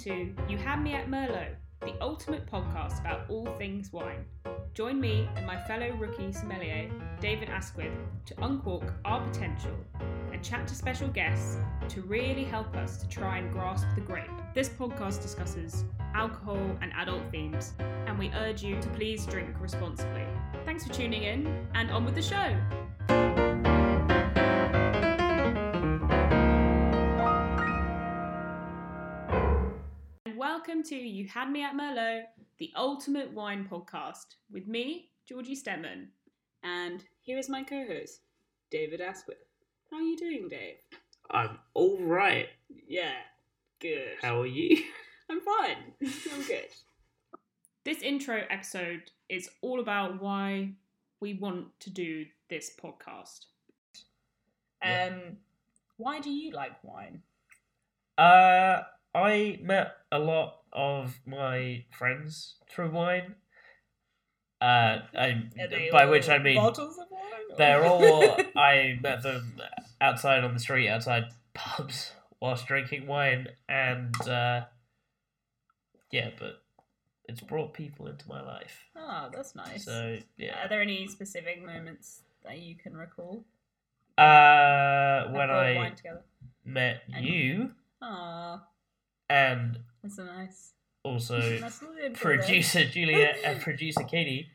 to You Had Me at Merlot, the ultimate podcast about all things wine. Join me and my fellow rookie sommelier, David Asquith, to uncork our potential and chat to special guests to really help us to try and grasp the grape. This podcast discusses alcohol and adult themes, and we urge you to please drink responsibly. Thanks for tuning in, and on with the show! Welcome to You Had Me at Merlot, the ultimate wine podcast, with me, Georgie Stedman. And here is my co host, David Asquith. How are you doing, Dave? I'm all right. Yeah, good. How are you? I'm fine. I'm good. This intro episode is all about why we want to do this podcast. Yeah. Um, why do you like wine? Uh, I met a lot of my friends through wine. Uh, I, by which I mean bottles of wine. or- they're all. I met them outside on the street, outside pubs, whilst drinking wine, and uh, yeah, but it's brought people into my life. Oh, that's nice. So yeah. Are there any specific moments that you can recall? Uh, when I wine met And- you, Ah, and that's a nice. also Nice little there. producer Julia and producer Katie.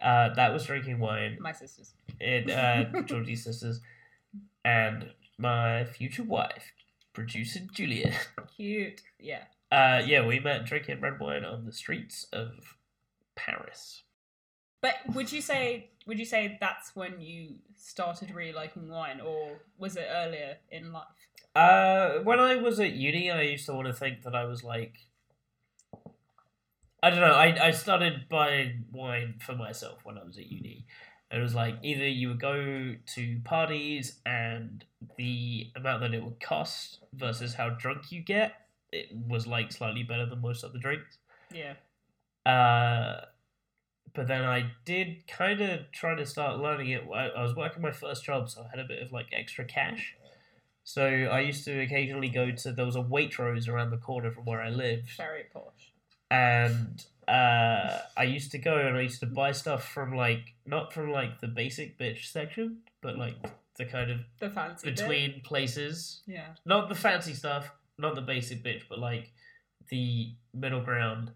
Uh, that was drinking wine. My sisters. It uh, Georgie's sisters, and my future wife, producer Julia. Cute. Yeah. Uh, yeah, we met drinking red wine on the streets of Paris. But would you say would you say that's when you started really liking wine, or was it earlier in life? Uh, when I was at uni, I used to want to think that I was like. I don't know. I, I started buying wine for myself when I was at uni. It was like either you would go to parties and the amount that it would cost versus how drunk you get, it was like slightly better than most other drinks. Yeah. Uh, but then I did kind of try to start learning it. I, I was working my first job, so I had a bit of like extra cash. So I used to occasionally go to there was a Waitrose around the corner from where I lived, Very posh. and uh, I used to go and I used to buy stuff from like not from like the basic bitch section, but like the kind of The fancy bit. between places, Yeah. not the fancy stuff, not the basic bitch, but like the middle ground.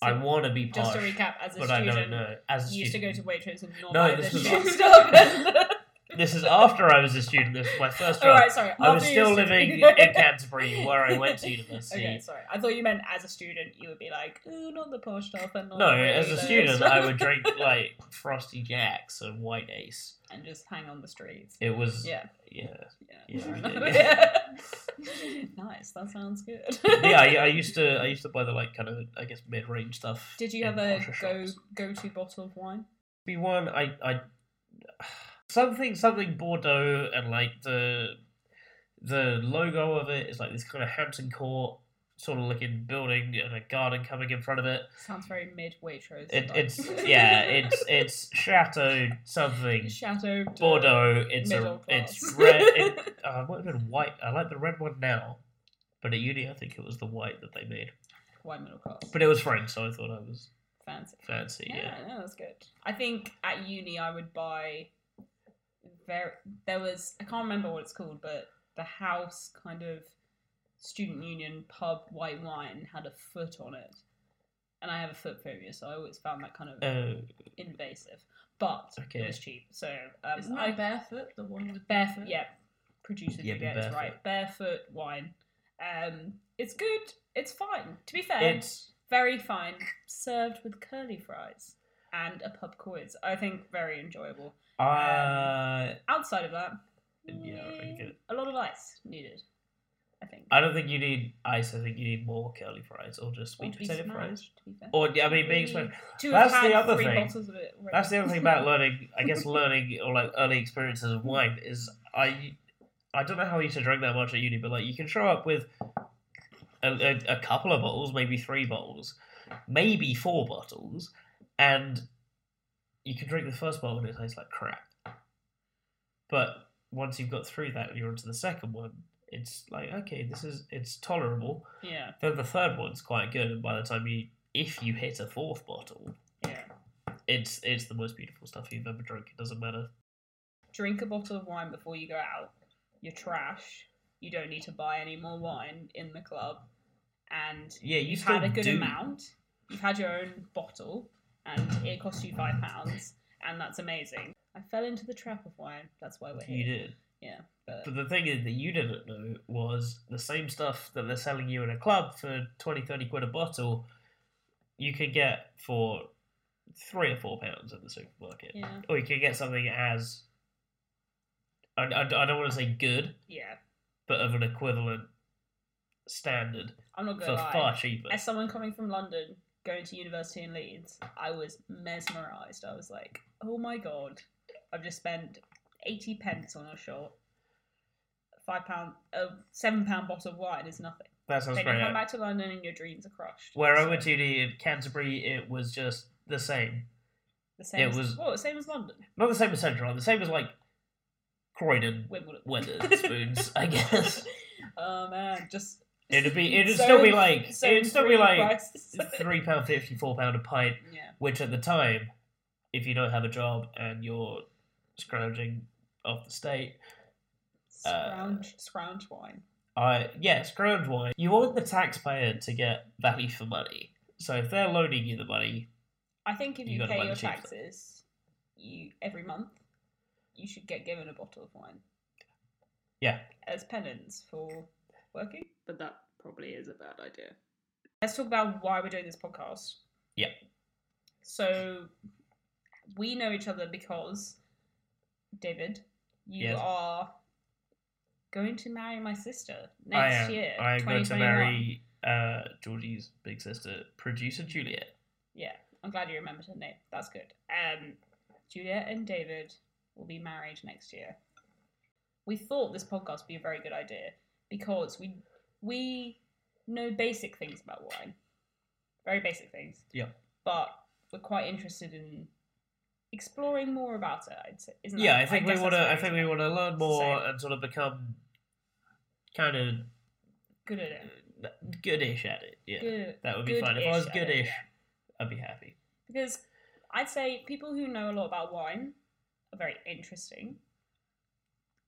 I So, want to be posh, Just to recap, as a but I student, don't know. As a you used to go student. to Waitrose and not No, buy this the was stuff. This is after I was a student. This was my first job. All right, sorry. I was still living in Canterbury, where I went to university. Okay, sorry. I thought you meant as a student you would be like, ooh, not the posh stuff and not No, as a student. I would drink like Frosty Jacks and White Ace. and just hang on the streets. It was Yeah, yeah, yeah. Yeah, fair we enough. did, Yeah. nice. That sounds good. yeah. I, I used to I used to buy the like kind of I guess mid range stuff. Did you have a go go to bottle of wine? Be one I I something something Bordeaux and like the the logo of it is like this kind of Hampton Court sort of looking building and a garden coming in front of it. Sounds very mid Waitrose. It, it's yeah, it's it's Chateau something Chateau Bordeaux. It's a class. it's red. It, uh, might have been white. I like the red one now, but at uni I think it was the white that they made. Wine middle class. But it was French, so I thought I was Fancy. fancy. Yeah, Yeah. no, that's good. I think at uni I would buy. Very, there was I can't remember what it's called, but the house kind of student union pub white wine had a foot on it, and I have a foot phobia, so I always found that kind of Oh, invasive. But Okay. it was cheap, so um, Isn't I barefoot the one with barefoot. Yeah, producer Yeah, Juliet be is barefoot. right. Barefoot wine. Um, it's good. It's fine. To be fair, it's very fine, served with curly fries and a pub quiz. I think very enjoyable. Uh, Outside of that, Yeah, I get it. a lot of ice needed. I think. I don't think you need ice. I think you need more curly fries or just sweet be potato fries. smashed. Or yeah, I mean being smashed. That's the other three thing. bottles of it. That's the other thing about learning. I guess learning or like early experiences of wine is I. I don't know how used to drink that much at uni, but like you can show up with a, a, a couple of bottles, maybe three bottles, maybe four bottles, and you can drink the first bottle and it tastes like crap. But once you've got through that you're onto the second one, it's like okay, this is it's tolerable. Yeah, Then the third one's quite good, and by the time you, if you hit a fourth bottle, yeah. it's it's the most beautiful stuff you've ever drunk. It doesn't matter. Drink a bottle of wine before you go out. You're trash. You don't need to buy any more wine in the club, and Yeah, you you've had a good do. amount. You've had your own bottle, and it cost you five pounds, and that's amazing. I fell into the trap of wine. That's why we're here. You did. Yeah, but But the thing is that you didn't know was the same stuff that they're selling you in a club for 20, 30 quid a bottle, you could get for three or four pounds at the supermarket. yeah, Or you could get something as, I, I, I don't want to say good, yeah. but of an equivalent standard I'm not gonna lie. far cheaper. As someone coming from London, going to university in Leeds, I was mesmerised. I was like, oh my god, I've just spent 80 pence on a shot. Five pound, a seven pound bottle of wine is nothing. That sounds Then great. you come back to London and your dreams are crushed. Where I went to in Canterbury, it was just the same. the same it as, was- well, the same as London, Not the same as Central, the same as like Croydon Wimbledon. Wetherspoons, I guess. oh man, just It'd be it'd so- still be like so it'd still be like prices. three pound fifty, four pound a pint, yeah, which at the time, if you don't have a job and you're scrounging off the state, Uh, scrounge, scrounge wine. I yeah, scrounge wine. You want the taxpayer to get value for money. So if they're loaning you the money, I think if You you, pay your taxes, you every month, you should get given a bottle of wine. Yeah. As penance for working. But that probably is a bad idea. Let's talk about why we're doing this podcast. Yeah. So we know each other because David, you Yes. are going to marry my sister I next am year. I am going to marry uh, Georgie's big sister, producer Juliet. Yeah, I'm glad you remembered her name. That's good. Um, Juliet and David will be married next year. We thought this podcast would be a very good idea because we we know basic things about wine, very basic things. Yeah. But we're quite interested in exploring more about it. I'd say, isn't Yeah, that- I think we want to. I think we want to learn more Same. and sort of become kind of good at it. goodish at it. Yeah, Good. that would be fun. If I was good-ish it, yeah. I'd be happy. because I'd say people who know a lot about wine are very interesting,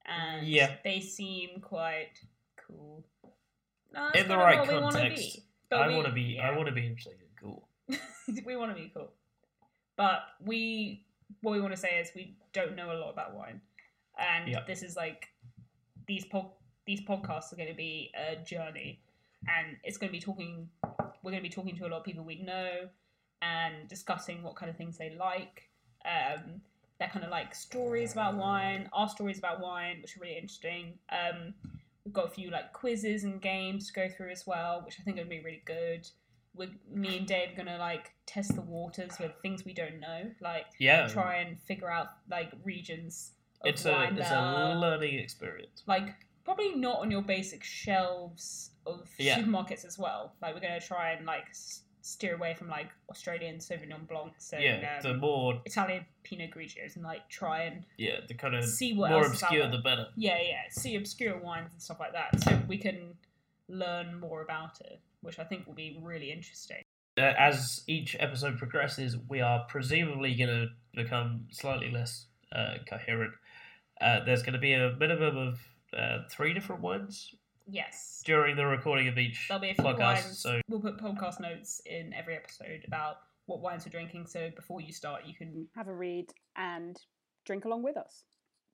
and Yeah. they seem quite cool. No, In the right what we wanna context, be. But I want to be. I yeah. want to be interesting and cool. we want to be cool, but we what we want to say is we don't know a lot about wine, and Yeah. this is like these po- these podcasts are going to be a journey, and it's going to be talking. We're going to be talking to a lot of people we know, and discussing what kind of things they like. Um, they're kind of like stories about wine, our stories about wine, which are really interesting. Um, we've got a few like quizzes and games to go through as well, which I think are gonna be really good. With me and Dave gonna like test the waters with things we don't know, like Yeah, try and figure out like regions of it's a it's a learning experience. like probably not on your basic shelves of Yeah. supermarkets as well. Like we're gonna try and like s- steer away from like Australian Sauvignon Blancs and yeah, um, the more Italian Pinot Grigios and like try and yeah the kind of see what more else is out obscure the better. yeah, yeah, see obscure wines and stuff like that, so we can learn more about it, which I think will be really interesting. Uh, as each episode progresses, we are presumably going to become slightly less uh, coherent. Uh, there's going to be a minimum of uh, three different wines Yes, during the recording of each there'll be a few podcast. wines. So We'll put podcast notes in every episode about what wines we're drinking, so before you start, you can Have a read and drink along with us.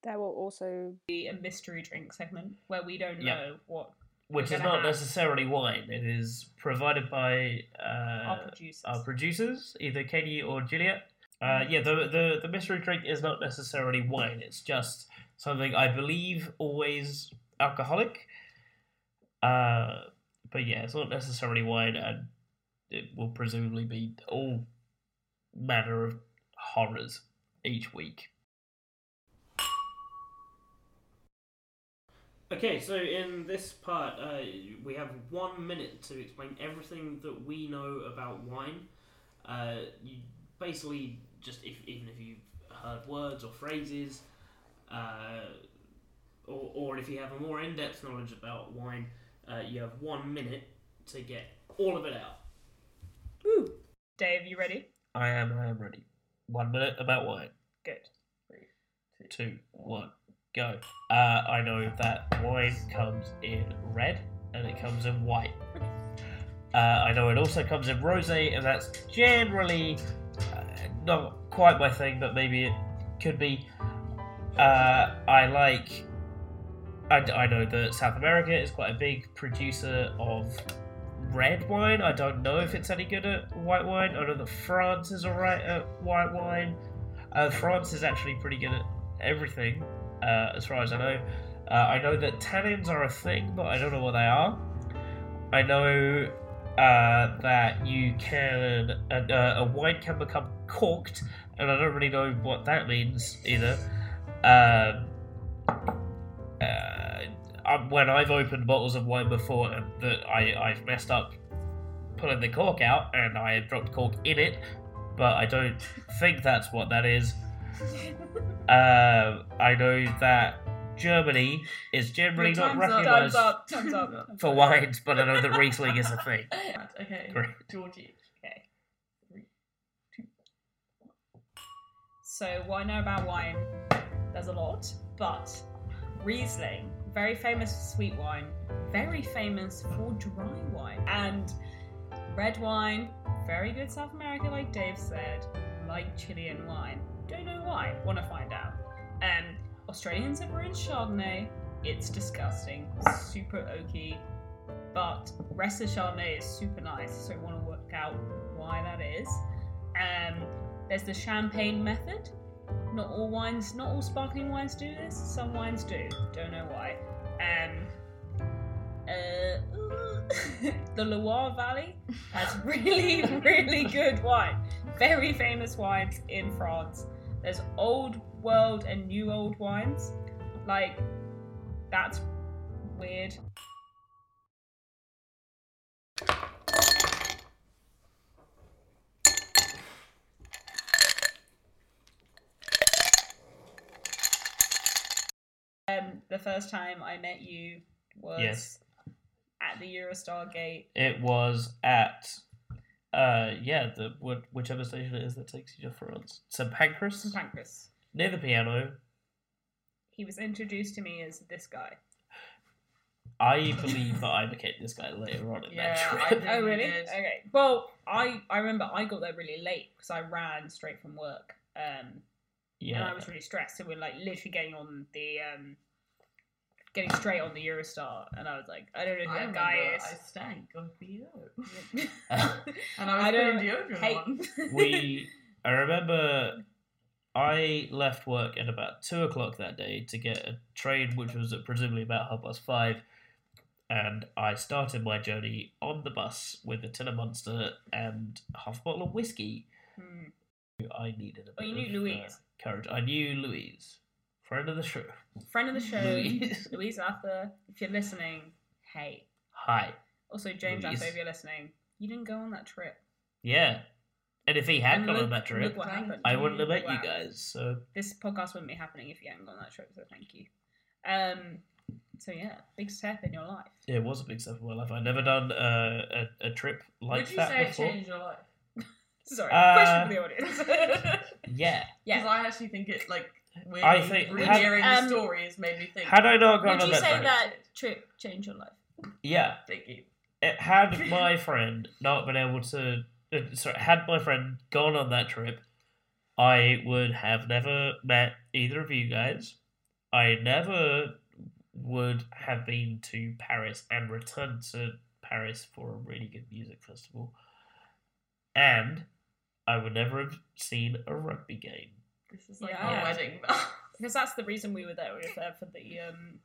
There will also be a mystery drink segment where we don't Yeah. know what which is gonna not have- necessarily wine. It is provided by our uh, producers. our producers, either Katie or Juliet. Uh, yeah, the, the the mystery drink is not necessarily wine. It's just something I believe always alcoholic. Uh, but yeah, it's not necessarily wine, and it will presumably be all manner of horrors each week. Okay, so in this part, uh, we have one minute to explain everything that we know about wine. Uh, you basically just, if, even if you've heard words or phrases, uh, or, or if you have a more in-depth knowledge about wine, uh, you have one minute to get all of it out. Woo. Dave, you ready? I am. I am ready. One minute about wine. Good. Two, one, go. Uh, I know that wine comes in red and it comes in white. Uh, I know it also comes in rosé, and that's generally uh, not quite my thing, but maybe it could be. Uh, I like. I, I know that South America is quite a big producer of red wine. I don't know if it's any good at white wine. I know that France is alright at white wine. Uh, France is actually pretty good at everything, uh, as far as I know. Uh, I know that tannins are a thing, but I don't know what they are. I know uh, that you can a wine can become corked, and I don't really know what that means either. Um, uh, um, when I've opened bottles of wine before and that I I've messed up pulling the cork out and I have dropped cork in it, but I don't think that's what that is. Uh, I know that Germany is generally Your not time's up. recognised Time's up. Time's up. for wines, but I know that Riesling is a thing. Okay. Great. Georgie. Okay. So what I know about wine, there's a lot, but Riesling, very famous for sweet wine, very famous for dry wine, and red wine, very good South America, like Dave said, like Chilean wine. Don't know why. Want to find out. Um, Australians have brewed Chardonnay. It's disgusting, super oaky, but rest of Chardonnay is super nice. So want to work out why that is. Um, there's the champagne method. Not all wines, not all sparkling wines do this. Some wines do. Don't know why. Um, uh, the Loire Valley has really, really good wine. Very famous wines in France. There's old world and new old wines. Like, that's weird. Um, the first time I met you was Yes. at the Eurostar gate. It was at, uh, yeah, the wh- whichever station it is that takes you to France. St Pancras, St Pancras. near the piano. He was introduced to me as this guy. I believe that I became this guy later on in Yeah, that trip. did. Oh really? did. Okay. Well, I I remember I got there really late because I ran straight from work. Um, yeah. and I was really stressed. So we're like literally getting on the um, getting straight on the Eurostar, and I was like, I don't know who I that remember guy I stank of BO. And I was I don't putting deodorant hate- on. we. I remember I left work at about two o'clock that day to get a train, which was at presumably about half past five. And I started my journey on the bus with a tin of Monster and half a bottle of whiskey. Hmm. I needed a Oh, bit you knew of, Louise? uh, courage. I knew Louise, friend of the show. Friend of the show, Louise. Louise Arthur. If you're listening, hey. Hi. Also, James Louise. Arthur, if you're listening, you didn't go on that trip. Yeah. And if he had And gone on that trip, look what happened. I wouldn't have met Wow. you guys. So This podcast wouldn't be happening if you hadn't gone on that trip. So thank you. Um. So yeah, big step in your life. Yeah, it was a big step in my life. I'd never done uh, a, a trip like Would you that say before. it changed your life? Sorry, Uh, question for the audience. Yeah. Because yeah. I actually think it, like, weirdly, I think- had- hearing um, the stories made me think. Had I not gone Would on you say that trip changed your life? yeah, Thank you. it, had my friend not been able to, uh, sorry, had my friend gone on that trip, I would have never met either of you guys. I never would have been to Paris and returned to Paris for a really good music festival, and I would never have seen a rugby game. This is like Yeah. a wedding bell. Because that's the reason we were there. We were there for the um,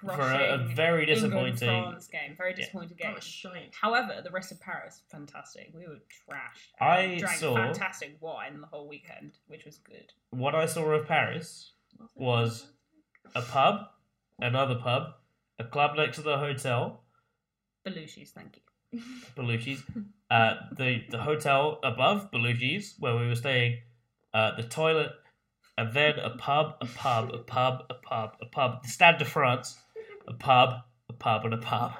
For a, a crushing very disappointing. England-France game. Very Yeah. disappointing That game. was shite. However, the rest of Paris, fantastic. We were trashed. I And drank saw- fantastic wine the whole weekend, which was good. What I saw of Paris Was- a pub, another pub, a club next to the hotel, Belushi's, thank you. Belushi's, uh, the the hotel above Belushi's where we were staying, uh, the toilet, and then a pub, a pub, a pub, a pub, a pub. The Stade de France, a pub, a pub, and a pub,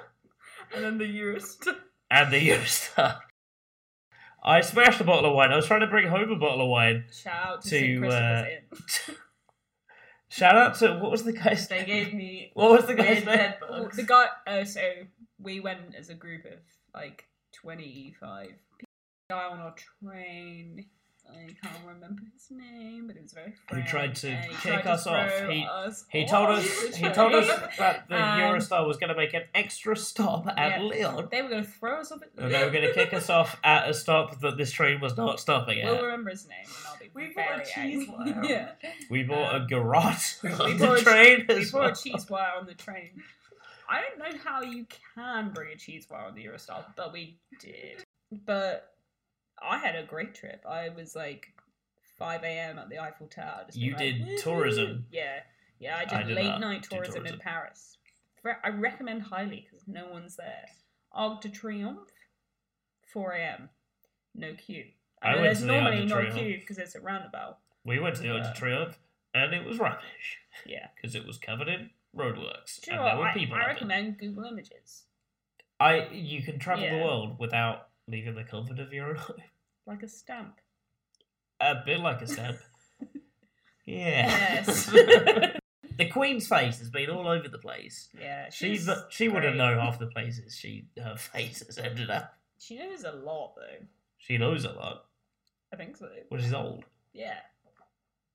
And then the Eurostar. and the Eurostar. I smashed a bottle of wine. I was trying to bring home a bottle of wine. Shout out to, To, uh, Shout out to what was the guy's They name? gave me What was the guy's name? bugs. the guy. Oh, so we went as a group of like twenty-five. Guy on our train. I can't remember his name, but it was very. Who tried to and kick us to off. He- us He told us. He told us that the And- Eurostar was going to make an extra stop at Yeah. Lyon, They were going to throw us off at and they were going to kick us off at a stop that this train was not stopping at. We'll at. remember his name, and I'll be We very bought a cheese angry. wire. yeah, We bought a Um, garrote on bought the a- train we as bought well. a cheese wire on the train. I don't know how you can bring a cheese wire on the Eurostar, but we did. But I had a great trip. I was like 5 a.m. at the Eiffel Tower. Just You did tourism. Yeah, yeah. I did, I did late night do tourism, in. Paris. I recommend highly because no one's there. Arc de Triomphe, 4 a.m. No queue. I I went there's to the normally no queue because it's a roundabout. We went to the Arc Yeah. de Triomphe, and it was rubbish Yeah. because it was covered in roadworks, you and there were I, people. I up it. recommend Google Images. I you can travel the world without leaving the comfort of your own home. Like a stamp. A bit like a stamp. yeah. Yes. the Queen's face has been all over the place. Yeah, She she's she wouldn't know half the places she her face has ended up. She knows a lot, though. She knows a lot. I think so. Well, she's old. Yeah,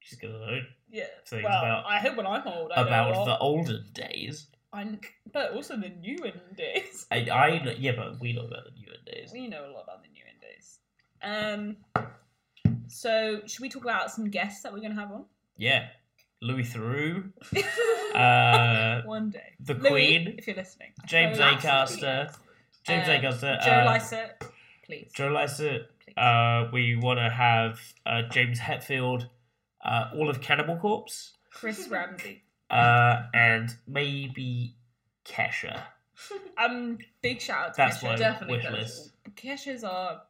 She's gonna know yeah. Things well, about- I hope when I'm old, I about the olden days. I, but also the new in days. I, I yeah, but we know about the newer days. We know a lot about the new in days. Um. So, should we talk about some guests that we're going to have on? Yeah, Louis Theroux, uh, One day. the Louis, Queen, if you're listening. James Joe Acaster, James Uh, Acaster, Joe uh, Lycett, please. Joe Lycett. please. Uh, we want to have uh, James Hetfield, uh, all of Cannibal Corpse, Chris Ramsey. Uh, and maybe Kesha. Um, big shout out to That's Kesha. definitely wish list. Kesha's our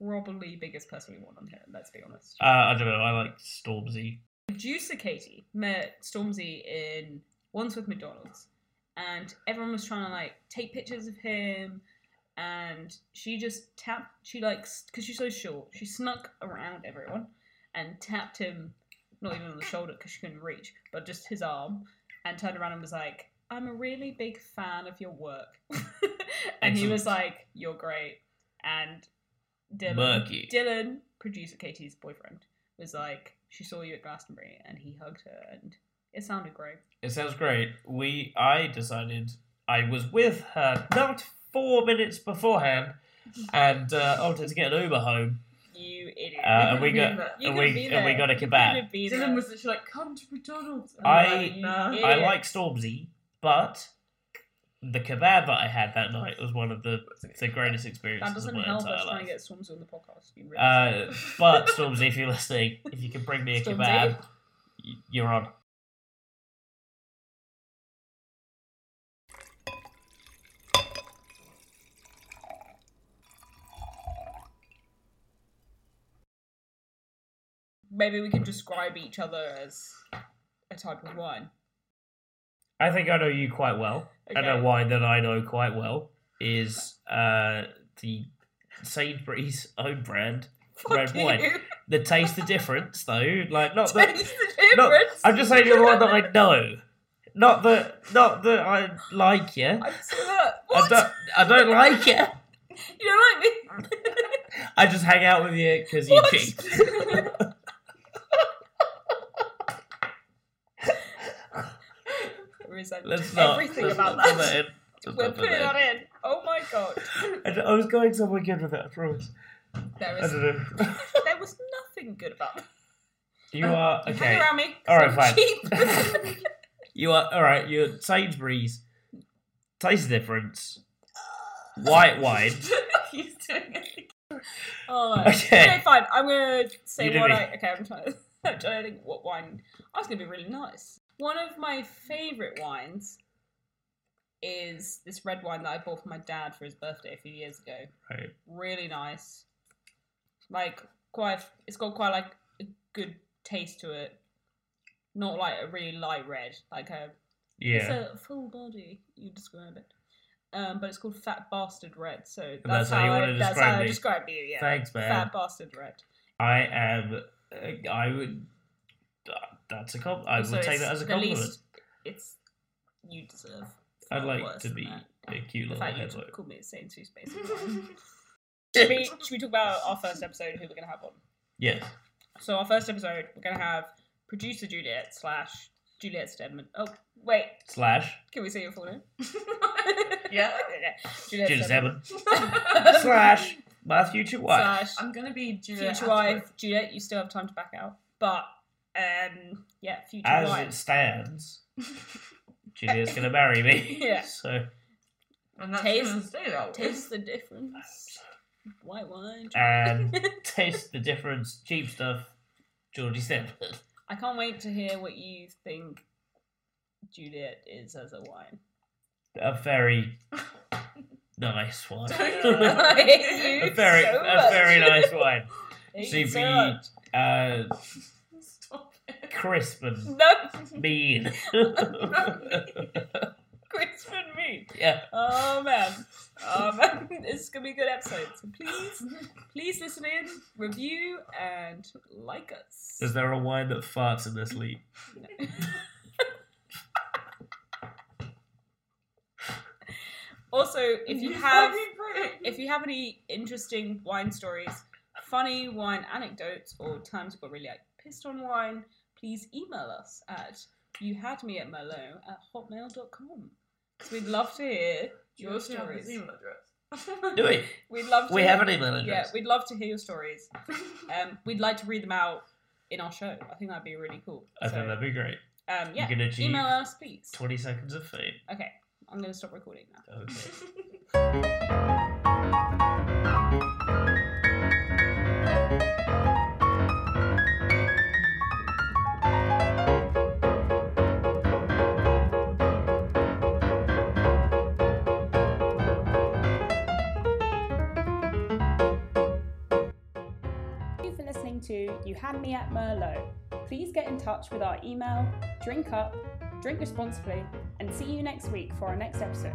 probably biggest person we want on here, let's be honest. Uh, I don't know. I like Stormzy. Producer Katie met Stormzy in once with McDonald's, and everyone was trying to like take pictures of him, and she just tapped. She likes because she's so short, she snuck around everyone and tapped him, not even on the shoulder because she couldn't reach, but just his arm, and turned around and was like, "I'm a really big fan of your work," and he was like, "You're great," and Dylan, Murky. Dylan, producer Katie's boyfriend, was like, she saw you at Glastonbury, and he hugged her, and it sounded great. It sounds great. We, I decided I was with her not four minutes beforehand, and uh, I wanted to get an Uber home, You idiot! uh, and we got and we and we got a kebab. Dylan was literally like, come to McDonald's. And I- I'm like, nah. I like Stormzy, but the kebab that I had that night was one of the the greatest that experiences of doesn't my help entire us trying to get Stormzy on the podcast. You realize Uh, but Stormzy, if you're listening, if you can bring me a Stormzy? kebab, you're on. Maybe we can describe each other as a type of wine. I think I know you quite well, and a wine that I know quite well is uh, the Sainsbury's own brand Fuck red wine. The taste the difference, though, like not the. Taste the No, difference. I'm just saying you're the one that I know, not that not that I like you. I'm so. I don't. I don't like you. You don't like me? I just hang out with you because you're cheap. Let's not. everything about not put that. We're putting that that in. Oh my god. I, I was going somewhere good with that, I promise. There I don't know. there was nothing good about it. You are Hang okay. around me. All right, fine. You are all right. You're Sainsbury's. Taste difference. White wine. He's doing it. oh, Okay. okay. fine. I'm gonna say what. I. Okay, I'm trying to. I'm trying to think what wine. I was gonna be really nice. One of my favorite wines is this red wine that I bought for my dad for his birthday a few years ago. Right. Really nice. Like quite. It's got quite like a good taste to it. not like a really light red, like a Yeah. it's a full body. You describe it. Um, but it's called Fat Bastard Red. So that's, that's how you I, wanna that's describe how I describe you. Yeah. Thanks, man. Fat Bastard Red. I am. Uh, I would. That's a compliment. I Also, would take that as a the compliment. least- it's you deserve. I'd like to be that. a cute The little fact you headlight. called me saying two spaces. should, we, should we talk about our first episode? Who we're gonna have on? Yes. So our first episode, we're gonna have producer Juliet slash Juliet Stedman. Oh wait, Slash. can we see your full name? Yeah. Juliet Juliet Stedman. Seven. Slash. My future wife. Slash I'm gonna be Juliet future wife Juliet. You still have time to back out, but um, yeah, future As it wife. stands, Juliet's gonna marry me. Yeah. So. And that's Taste- gonna stay that way. Taste the difference. White wine. And taste the difference. Cheap stuff. Georgie Stephen. I can't wait to hear what you think Juliet is as a wine. A very nice wine. I hate you a very, so a much. very nice wine. I hate you so CP. much. Uh, Stop it. Crisp and No, mean. Chris and me. yeah. Oh man. Oh man. This is gonna be a good episode. So please, please listen in, review, and like us. Is there a wine that farts in this lead? also, if you have if you have any interesting wine stories, funny wine anecdotes, or times you got really like pissed on wine, please email us at you had me at merlot at hotmail.com. Because we'd love to hear your Yours have stories. email address. Do we? We'd love to We have an email address. Yeah, we'd love to hear your stories. Um, we'd like to read them out in our show. I think that'd be really cool. I So, think that'd be great. um, yeah, You can achieve email us, please. 20 seconds of fame. Okay, I'm going to stop recording now. Okay. to You Had Me at Merlot. Please get in touch with our email, drink up, drink responsibly, and see you next week for our next episode.